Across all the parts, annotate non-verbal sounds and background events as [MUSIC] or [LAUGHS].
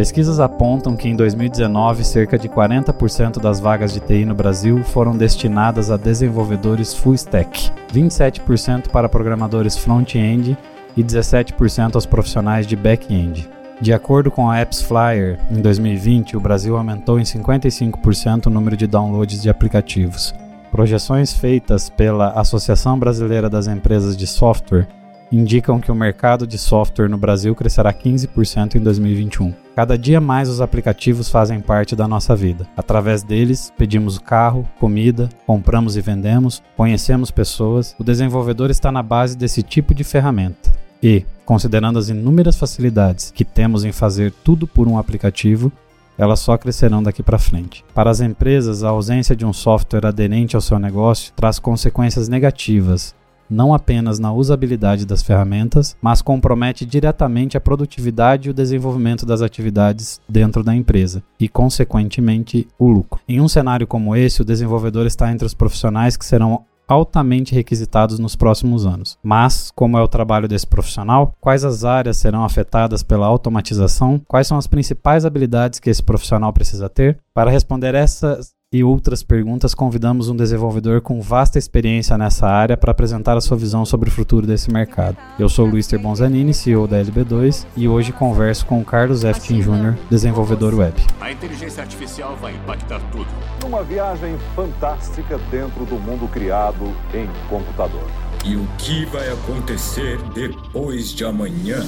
Pesquisas apontam que em 2019 cerca de 40% das vagas de TI no Brasil foram destinadas a desenvolvedores full stack, 27% para programadores front-end e 17% aos profissionais de back-end. De acordo com a AppsFlyer, em 2020 o Brasil aumentou em 55% o número de downloads de aplicativos. Projeções feitas pela Associação Brasileira das Empresas de Software indicam que o mercado de software no Brasil crescerá 15% em 2021. Cada dia mais os aplicativos fazem parte da nossa vida. Através deles, pedimos carro, comida, compramos e vendemos, conhecemos pessoas. O desenvolvedor está na base desse tipo de ferramenta. E, considerando as inúmeras facilidades que temos em fazer tudo por um aplicativo, elas só crescerão daqui para frente. Para as empresas, a ausência de um software aderente ao seu negócio traz consequências negativas, não apenas na usabilidade das ferramentas, mas compromete diretamente a produtividade e o desenvolvimento das atividades dentro da empresa e, consequentemente, o lucro. Em um cenário como esse, o desenvolvedor está entre os profissionais que serão altamente requisitados nos próximos anos. Mas, como é o trabalho desse profissional, quais as áreas serão afetadas pela automatização? Quais são as principais habilidades que esse profissional precisa ter? Para responder essas e outras perguntas, convidamos um desenvolvedor com vasta experiência nessa área para apresentar a sua visão sobre o futuro desse mercado. Eu sou Luiz Ter Bonzanini, CEO da LB2, e hoje converso com o Carlos Eftin Jr., desenvolvedor web. A inteligência artificial vai impactar tudo. Uma viagem fantástica dentro do mundo criado em computador. E o que vai acontecer depois de amanhã?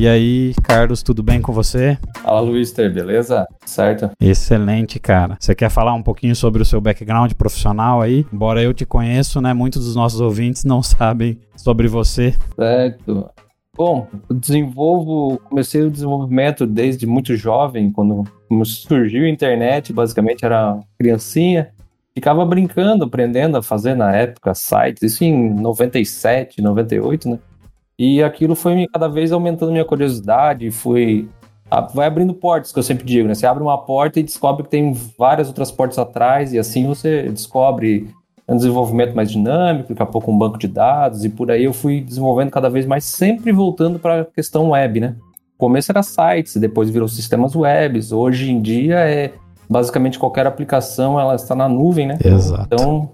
E aí, Carlos, tudo bem com você? Fala, Luister, beleza? Certo? Excelente, cara. Você quer falar um pouquinho sobre o seu background profissional aí? Embora eu te conheço, né? Muitos dos nossos ouvintes não [LAUGHS] sabem sobre você. Certo. Bom, eu desenvolvo, comecei o desenvolvimento desde muito jovem, quando surgiu a internet, basicamente era criancinha, ficava brincando, aprendendo a fazer na época sites, isso em 97, 98, né? E aquilo foi cada vez aumentando minha curiosidade, foi vai abrindo portas, que eu sempre digo, né? Você abre uma porta e descobre que tem várias outras portas atrás, e assim você descobre um desenvolvimento mais dinâmico, daqui a pouco um banco de dados, e por aí eu fui desenvolvendo cada vez mais, sempre voltando para a questão web, né? No começo era sites, depois virou sistemas webs, hoje em dia é basicamente qualquer aplicação, ela está na nuvem, né? Exato. Então,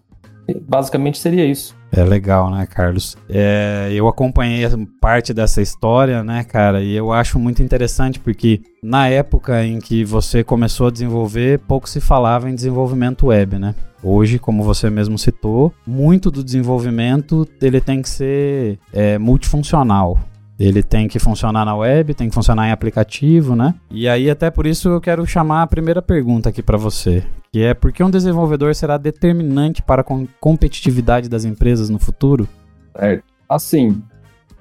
basicamente seria isso. É legal, né, Carlos? É, eu acompanhei parte dessa história, né, cara, e eu acho muito interessante porque na época em que você começou a desenvolver, pouco se falava em desenvolvimento web, né? Hoje, como você mesmo citou, muito do desenvolvimento ele tem que ser é, multifuncional. Ele tem que funcionar na web, tem que funcionar em aplicativo, né? E aí até por isso eu quero chamar a primeira pergunta aqui para você, que é por que um desenvolvedor será determinante para a competitividade das empresas no futuro? É, assim,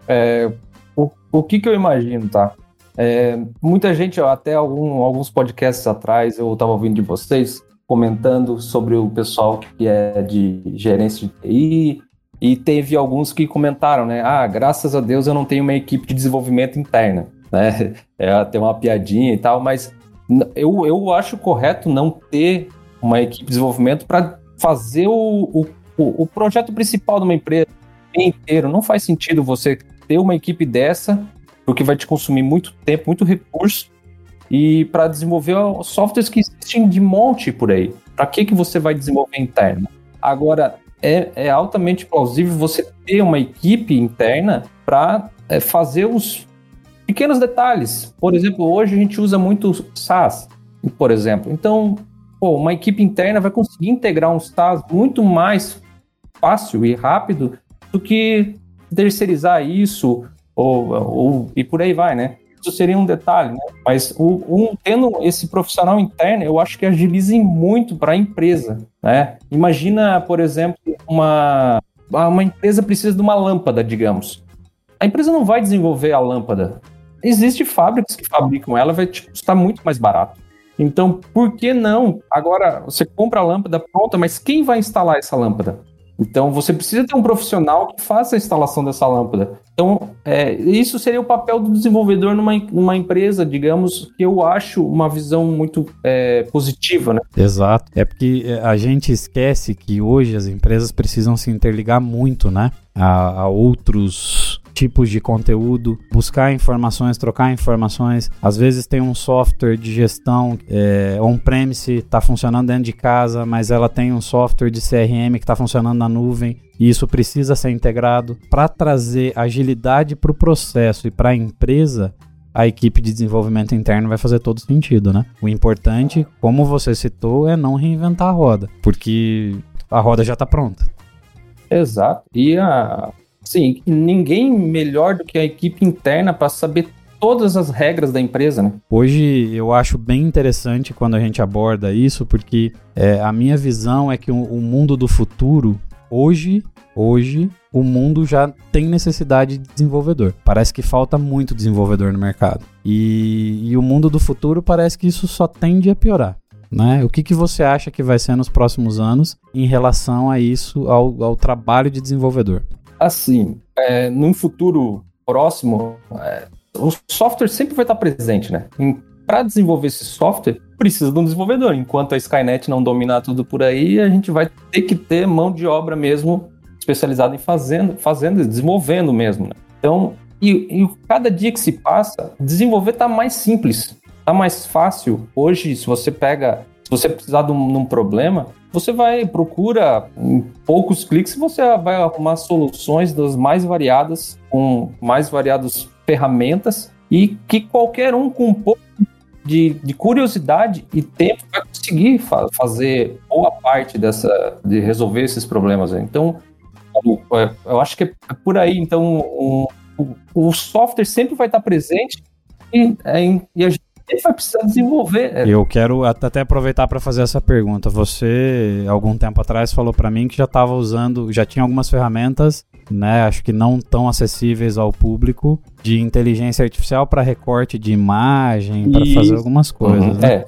é, o, o que, que eu imagino, tá? É, muita gente, até algum, alguns podcasts atrás, eu estava ouvindo de vocês comentando sobre o pessoal que é de gerência de TI, e teve alguns que comentaram, né? Ah, graças a Deus eu não tenho uma equipe de desenvolvimento interna, né? [LAUGHS] É até uma piadinha e tal, mas eu, eu acho correto não ter uma equipe de desenvolvimento para fazer o, o, o projeto principal de uma empresa inteiro. Não faz sentido você ter uma equipe dessa, porque vai te consumir muito tempo, muito recurso, e para desenvolver softwares que existem de monte por aí. Para que, que você vai desenvolver interno? Agora, é, é altamente plausível você ter uma equipe interna para é, fazer os pequenos detalhes. Por exemplo, hoje a gente usa muito SaaS, por exemplo. Então, pô, uma equipe interna vai conseguir integrar um SaaS muito mais fácil e rápido do que terceirizar isso ou, ou e por aí vai, né? Isso seria um detalhe, né? Mas o, um, tendo esse profissional interno, eu acho que agiliza muito para a empresa, né? Imagina, por exemplo, uma, uma empresa precisa de uma lâmpada, digamos. A empresa não vai desenvolver a lâmpada. Existem fábricas que fabricam ela, vai te custar muito mais barato. Então, por que não? Agora, você compra a lâmpada pronta, mas quem vai instalar essa lâmpada? Então você precisa ter um profissional que faça a instalação dessa lâmpada. Então, é, isso seria o papel do desenvolvedor numa, numa empresa, digamos, que eu acho uma visão muito é, positiva, né? Exato. É porque é, a gente esquece que hoje as empresas precisam se interligar muito, né? A, a outros tipos de conteúdo, buscar informações, trocar informações. Às vezes tem um software de gestão é, on-premise, está funcionando dentro de casa, mas ela tem um software de CRM que está funcionando na nuvem. E isso precisa ser integrado para trazer agilidade para o processo e para a empresa a equipe de desenvolvimento interno vai fazer todo sentido, né? O importante, como você citou, é não reinventar a roda, porque a roda já está pronta. Exato. E a, Sim, ninguém melhor do que a equipe interna para saber todas as regras da empresa, né? Hoje eu acho bem interessante quando a gente aborda isso, porque é, a minha visão é que o, o, mundo do futuro, hoje, hoje, o mundo já tem necessidade de desenvolvedor. Parece que falta muito desenvolvedor no mercado. E, e o mundo do futuro parece que isso só tende a piorar. Né? O que, que você acha que vai ser nos próximos anos em relação a isso, ao, ao trabalho de desenvolvedor? Assim, é, num futuro próximo, é, o software sempre vai estar presente, né? Para desenvolver esse software, precisa de um desenvolvedor. Enquanto a Skynet não dominar tudo por aí, a gente vai ter que ter mão de obra mesmo especializada em fazendo, fazendo, desenvolvendo mesmo. Né? Então, e, e, cada dia que se passa, desenvolver está mais simples, está mais fácil. Hoje, se você pega, se você precisar de um, de um problema, você vai, procura em poucos cliques, você vai arrumar soluções das mais variadas, com mais variadas ferramentas, e que qualquer um com um pouco de, de curiosidade e tempo vai conseguir fa fazer boa parte dessa, de resolver esses problemas. Então, é, eu acho que é por aí. Então, o, o software sempre vai estar presente e, é, e a gente ele vai precisar desenvolver. É. Eu quero até aproveitar para fazer essa pergunta. Você, algum tempo atrás, falou para mim que já estava usando, já tinha algumas ferramentas, né? Acho que não tão acessíveis ao público, de inteligência artificial para recorte de imagem, para fazer algumas coisas. Uhum. Né?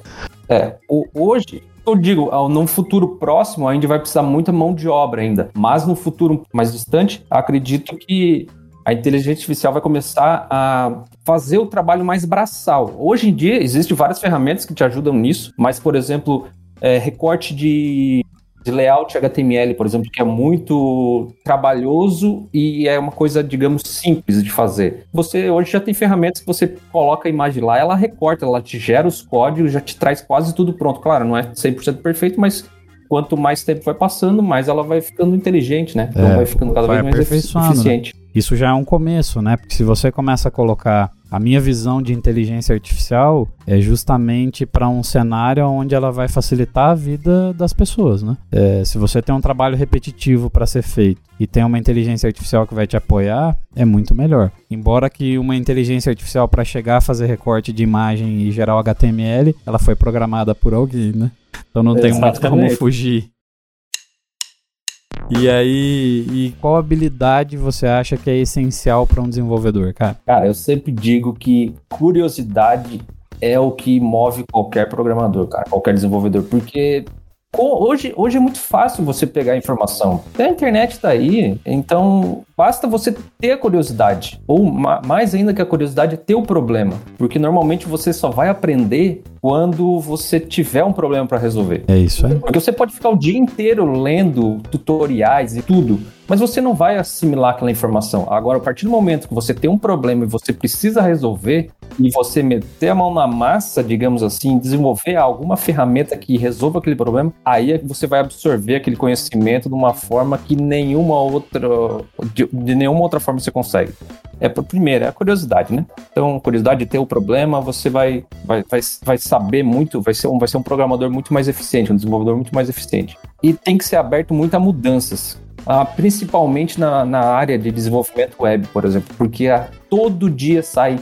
É, é. O, hoje eu digo, no futuro próximo a gente vai precisar muita mão de obra ainda, mas no futuro mais distante, acredito que a inteligência artificial vai começar a fazer o trabalho mais braçal. Hoje em dia, existem várias ferramentas que te ajudam nisso, mas, por exemplo, é, recorte de, de layout HTML, por exemplo, que é muito trabalhoso e é uma coisa, digamos, simples de fazer. Você hoje já tem ferramentas que você coloca a imagem lá, ela recorta, ela te gera os códigos, já te traz quase tudo pronto. Claro, não é 100% perfeito, mas quanto mais tempo vai passando, mais ela vai ficando inteligente, né? Então é, vai ficando cada vez mais né? eficiente. Né? Isso já é um começo, né? Porque se você começa a colocar a minha visão de inteligência artificial é justamente para um cenário onde ela vai facilitar a vida das pessoas, né? É, se você tem um trabalho repetitivo para ser feito e tem uma inteligência artificial que vai te apoiar, é muito melhor. Embora que uma inteligência artificial para chegar a fazer recorte de imagem e gerar o HTML, ela foi programada por alguém, né? Então não Exatamente. tem muito como fugir. E aí, e qual habilidade você acha que é essencial para um desenvolvedor, cara? Cara, eu sempre digo que curiosidade é o que move qualquer programador, cara, qualquer desenvolvedor, porque Hoje, hoje é muito fácil você pegar informação. A internet está aí, então basta você ter a curiosidade. Ou mais ainda que a curiosidade é ter o problema. Porque normalmente você só vai aprender quando você tiver um problema para resolver. É isso aí. Porque você pode ficar o dia inteiro lendo tutoriais e tudo, mas você não vai assimilar aquela informação. Agora, a partir do momento que você tem um problema e você precisa resolver, e você meter a mão na massa, digamos assim, desenvolver alguma ferramenta que resolva aquele problema, aí é que você vai absorver aquele conhecimento de uma forma que nenhuma outra, de, nenhuma outra forma você consegue. É primeiro, é a curiosidade, né? Então, curiosidade de ter o problema, você vai, vai, vai, vai saber muito, vai ser, um, vai ser um programador muito mais eficiente, um desenvolvedor muito mais eficiente. E tem que ser aberto muito a mudanças. Ah, principalmente na, na área de desenvolvimento web, por exemplo, porque ah, todo dia sai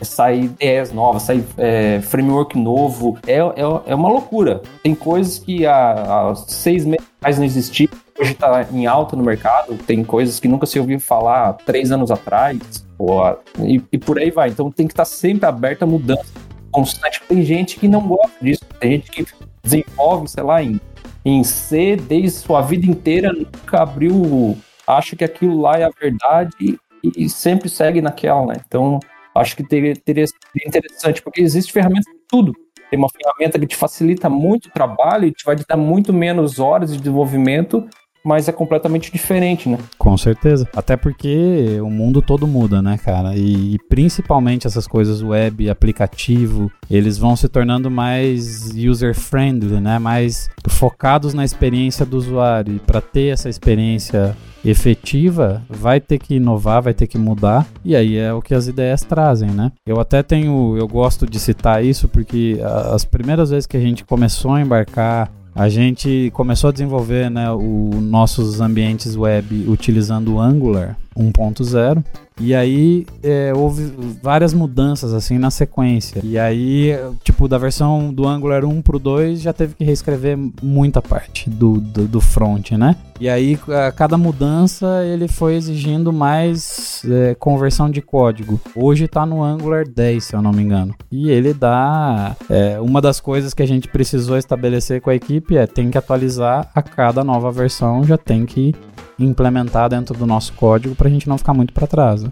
sai ideias novas, sai é, framework novo. É, é, é uma loucura. Tem coisas que há, há seis meses atrás não existiam, hoje está em alta no mercado. Tem coisas que nunca se ouviu falar três anos atrás, ou, e, e por aí vai. Então tem que estar sempre aberto a mudança constante. Tem gente que não gosta disso, tem gente que desenvolve, sei lá, em em C desde sua vida inteira, nunca abriu, acha que aquilo lá é a verdade e, e sempre segue naquela, né? Então, acho que teria, teria sido interessante, porque existe ferramenta de tudo. Tem uma ferramenta que te facilita muito o trabalho e te vai te dar muito menos horas de desenvolvimento mas é completamente diferente, né? Com certeza. Até porque o mundo todo muda, né, cara? E, e, principalmente essas coisas web, aplicativo, eles vão se tornando mais user-friendly, né? Mais focados na experiência do usuário. E para ter essa experiência efetiva, vai ter que inovar, vai ter que mudar. E aí é o que as ideias trazem, né? Eu até tenho, eu gosto de citar isso porque as primeiras vezes que a gente começou a embarcar a gente começou a desenvolver né, os nossos ambientes web utilizando o Angular 1.0 e aí é, houve várias mudanças assim na sequência. E aí, tipo, da versão do Angular 1 pro 2 já teve que reescrever muita parte do, do, do front, né? E aí, a cada mudança ele foi exigindo mais é, conversão de código. Hoje está no Angular 10, se eu não me engano. E ele dá. É, uma das coisas que a gente precisou estabelecer com a equipe é tem que atualizar a cada nova versão, já tem que implementar dentro do nosso código para a gente não ficar muito para trás. Né?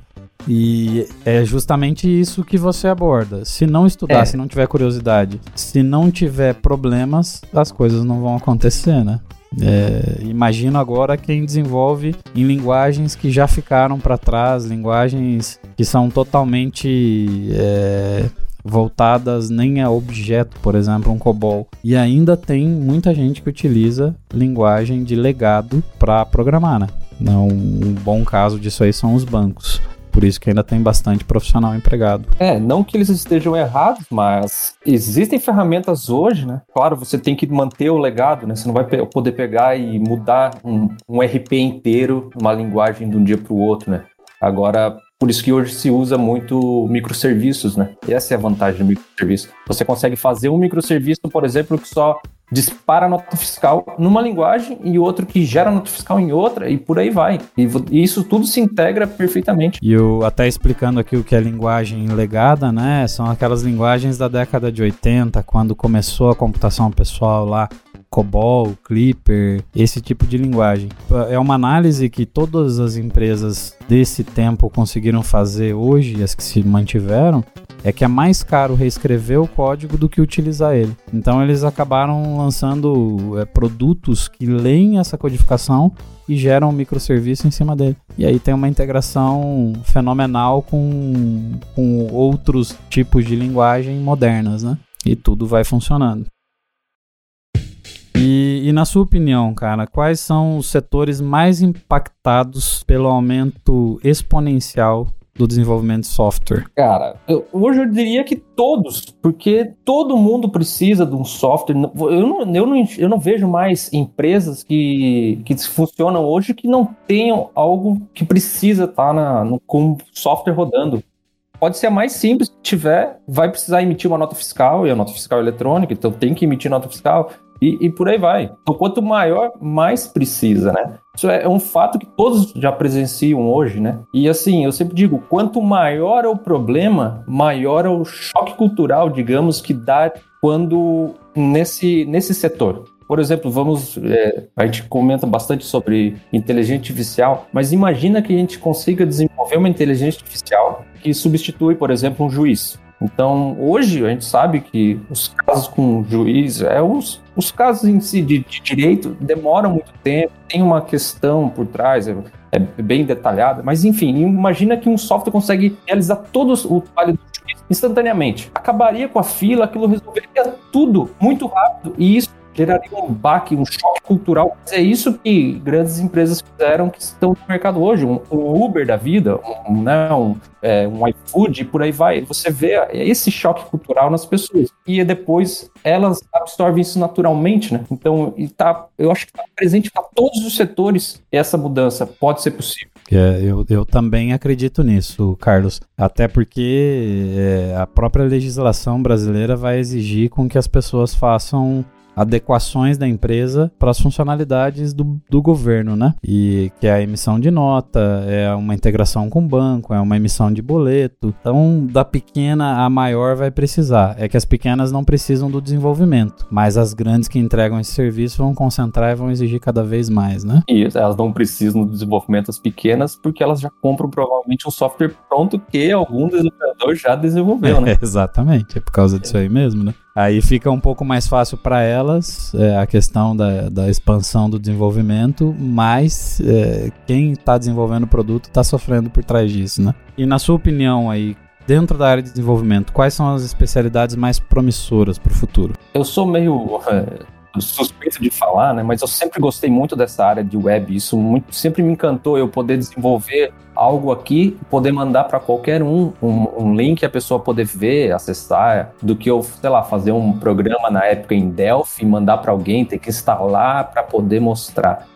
E é justamente isso que você aborda. Se não estudar, é. se não tiver curiosidade, se não tiver problemas, as coisas não vão acontecer, né? É, imagino agora quem desenvolve em linguagens que já ficaram para trás, linguagens que são totalmente é, voltadas nem a objeto, por exemplo, um COBOL. E ainda tem muita gente que utiliza linguagem de legado para programar, né? Não, um bom caso disso aí são os bancos. Por isso que ainda tem bastante profissional empregado. É, não que eles estejam errados, mas existem ferramentas hoje, né? Claro, você tem que manter o legado, né? Você não vai poder pegar e mudar um, um RP inteiro, uma linguagem de um dia para o outro, né? Agora, por isso que hoje se usa muito microserviços, né? Essa é a vantagem do microserviço. Você consegue fazer um microserviço, por exemplo, que só dispara nota fiscal numa linguagem e outro que gera nota fiscal em outra e por aí vai. E, isso tudo se integra perfeitamente. E eu até explicando aqui o que é linguagem legada, né? São aquelas linguagens da década de 80, quando começou a computação pessoal lá COBOL, Clipper, esse tipo de linguagem. É uma análise que todas as empresas desse tempo conseguiram fazer hoje, as que se mantiveram, é que é mais caro reescrever o código do que utilizar ele. Então eles acabaram lançando é, produtos que leem essa codificação e geram um microserviço em cima dele. E aí tem uma integração fenomenal com, com outros tipos de linguagem modernas, né? E tudo vai funcionando. E, e, na sua opinião, cara, quais são os setores mais impactados pelo aumento exponencial do desenvolvimento de software? Cara, eu, hoje eu diria que todos, porque todo mundo precisa de um software. Eu não, eu não, eu não vejo mais empresas que, que funcionam hoje que não tenham algo que precisa estar na, no, com software rodando. Pode ser a mais simples que tiver, vai precisar emitir uma nota fiscal, e a nota fiscal é eletrônica, então tem que emitir nota fiscal. E, e, por aí vai. Então, quanto maior, mais precisa, né? Isso é um fato que todos já presenciam hoje, né? E assim, eu sempre digo, quanto maior é o problema, maior é o choque cultural, digamos, que dá quando nesse, nesse setor. Por exemplo, vamos. É, a gente comenta bastante sobre inteligência artificial, mas imagina que a gente consiga desenvolver uma inteligência artificial que substitui, por exemplo, um juiz. Então, hoje a gente sabe que os casos com juiz, é os, os casos em si de, de direito demoram muito tempo, tem uma questão por trás, é, é, bem detalhada, mas enfim, imagina que um software consegue realizar todo o trabalho do juiz instantaneamente. Acabaria com a fila, aquilo resolveria tudo muito rápido, e isso geraria um baque, um choque cultural. Mas é isso que grandes empresas fizeram que estão no mercado hoje. Um, um Uber da vida, um, né, um, é, um iFood, por aí vai. Você vê esse choque cultural nas pessoas. E depois elas absorvem isso naturalmente, né? Então, e tá, eu acho que está presente para todos os setores essa mudança. Pode ser possível. É, eu, eu também acredito nisso, Carlos. Até porque é, a própria legislação brasileira vai exigir com que as pessoas façam adequações da empresa para as funcionalidades do, do governo, né? E que é a emissão de nota, é uma integração com o banco, é uma emissão de boleto. Então, da pequena a maior vai precisar. É que as pequenas não precisam do desenvolvimento, mas as grandes que entregam esse serviço vão concentrar e vão exigir cada vez mais, né? Isso, elas não precisam do desenvolvimento das pequenas porque elas já compram provavelmente um software pronto que algum desenvolvedor já desenvolveu, né? É, [LAUGHS] exatamente, é por causa disso aí mesmo, né? Aí fica um pouco mais fácil para elas é, a questão da, da expansão do desenvolvimento, mas é, quem está desenvolvendo o produto está sofrendo por trás disso, né? E na sua opinião aí, dentro da área de desenvolvimento, quais são as especialidades mais promissoras para o futuro? Eu sou meio é, suspeito de falar, né? Mas eu sempre gostei muito dessa área de web. Isso muito, sempre me encantou eu poder desenvolver algo aqui, poder mandar para qualquer um, um, um link a pessoa poder ver, acessar, do que eu, sei lá, fazer um programa na época em Delphi, mandar para alguém, ter que instalar para poder mostrar.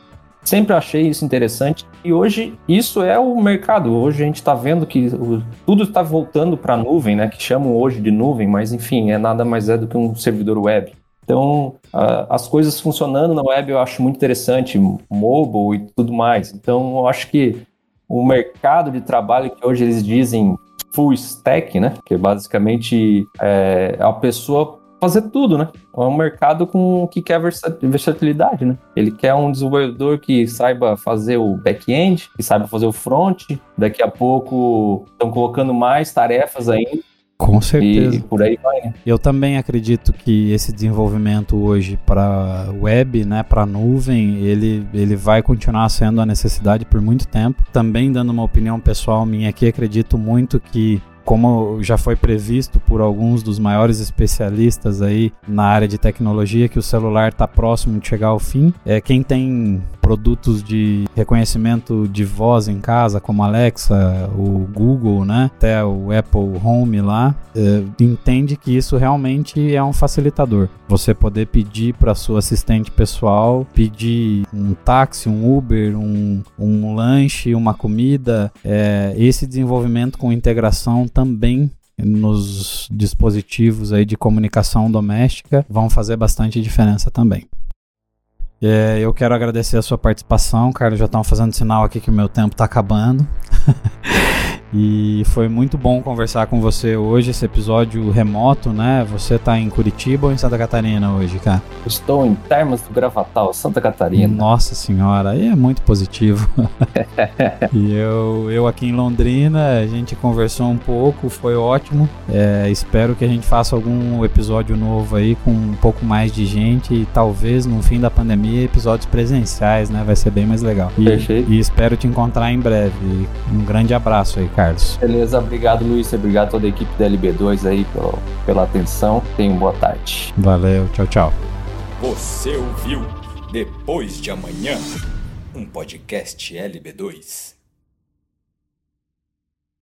Sempre achei isso interessante e hoje isso é o mercado. Hoje a gente está vendo que o, tudo está voltando para a nuvem, né? Que chamam hoje de nuvem, mas enfim, é nada mais é do que um servidor web. Então, uh, as coisas funcionando na web eu acho muito interessante, mobile e tudo mais. Então, eu acho que o mercado de trabalho que hoje eles dizem full stack, né? Que basicamente é a pessoa fazer tudo, né? É um mercado com que quer versatilidade, né? Ele quer um desenvolvedor que saiba fazer o back-end, que saiba fazer o front. Daqui a pouco estão colocando mais tarefas ainda com certeza. E por aí vai, né? Eu também acredito que esse desenvolvimento hoje para web, né, para nuvem, ele, ele vai continuar sendo a necessidade por muito tempo. Também dando uma opinião pessoal minha aqui, acredito muito que como já foi previsto por alguns dos maiores especialistas aí na área de tecnologia, que o celular está próximo de chegar ao fim. É, quem tem produtos de reconhecimento de voz em casa, como Alexa, o Google, né, até o Apple Home lá, é, entende que isso realmente é um facilitador. Você poder pedir para sua assistente pessoal, pedir um táxi, um Uber, um, um lanche, uma comida, é, esse desenvolvimento com integração também nos dispositivos aí de comunicação doméstica vão fazer bastante diferença também. É, eu quero agradecer a sua participação, Carlos. Já estão fazendo sinal aqui que o meu tempo está acabando. [LAUGHS] E foi muito bom conversar com você hoje, esse episódio remoto, né? Você tá em Curitiba ou em Santa Catarina hoje, cara? Estou em Termas do Gravatal, Santa Catarina. Nossa senhora, aí é muito positivo. [LAUGHS] e eu, eu aqui em Londrina, a gente conversou um pouco, foi ótimo. É, espero que a gente faça algum episódio novo aí com um pouco mais de gente e talvez no fim da pandemia episódios presenciais, né? Vai ser bem mais legal. E, Perfeito. e espero te encontrar em breve. Um grande abraço aí, cara. Carlos. Beleza, obrigado, Luiz. Obrigado a toda a equipe da LB2 aí pela, pela atenção. Tenham boa tarde. Valeu, tchau, tchau. Você ouviu Depois de Amanhã, um podcast LB2.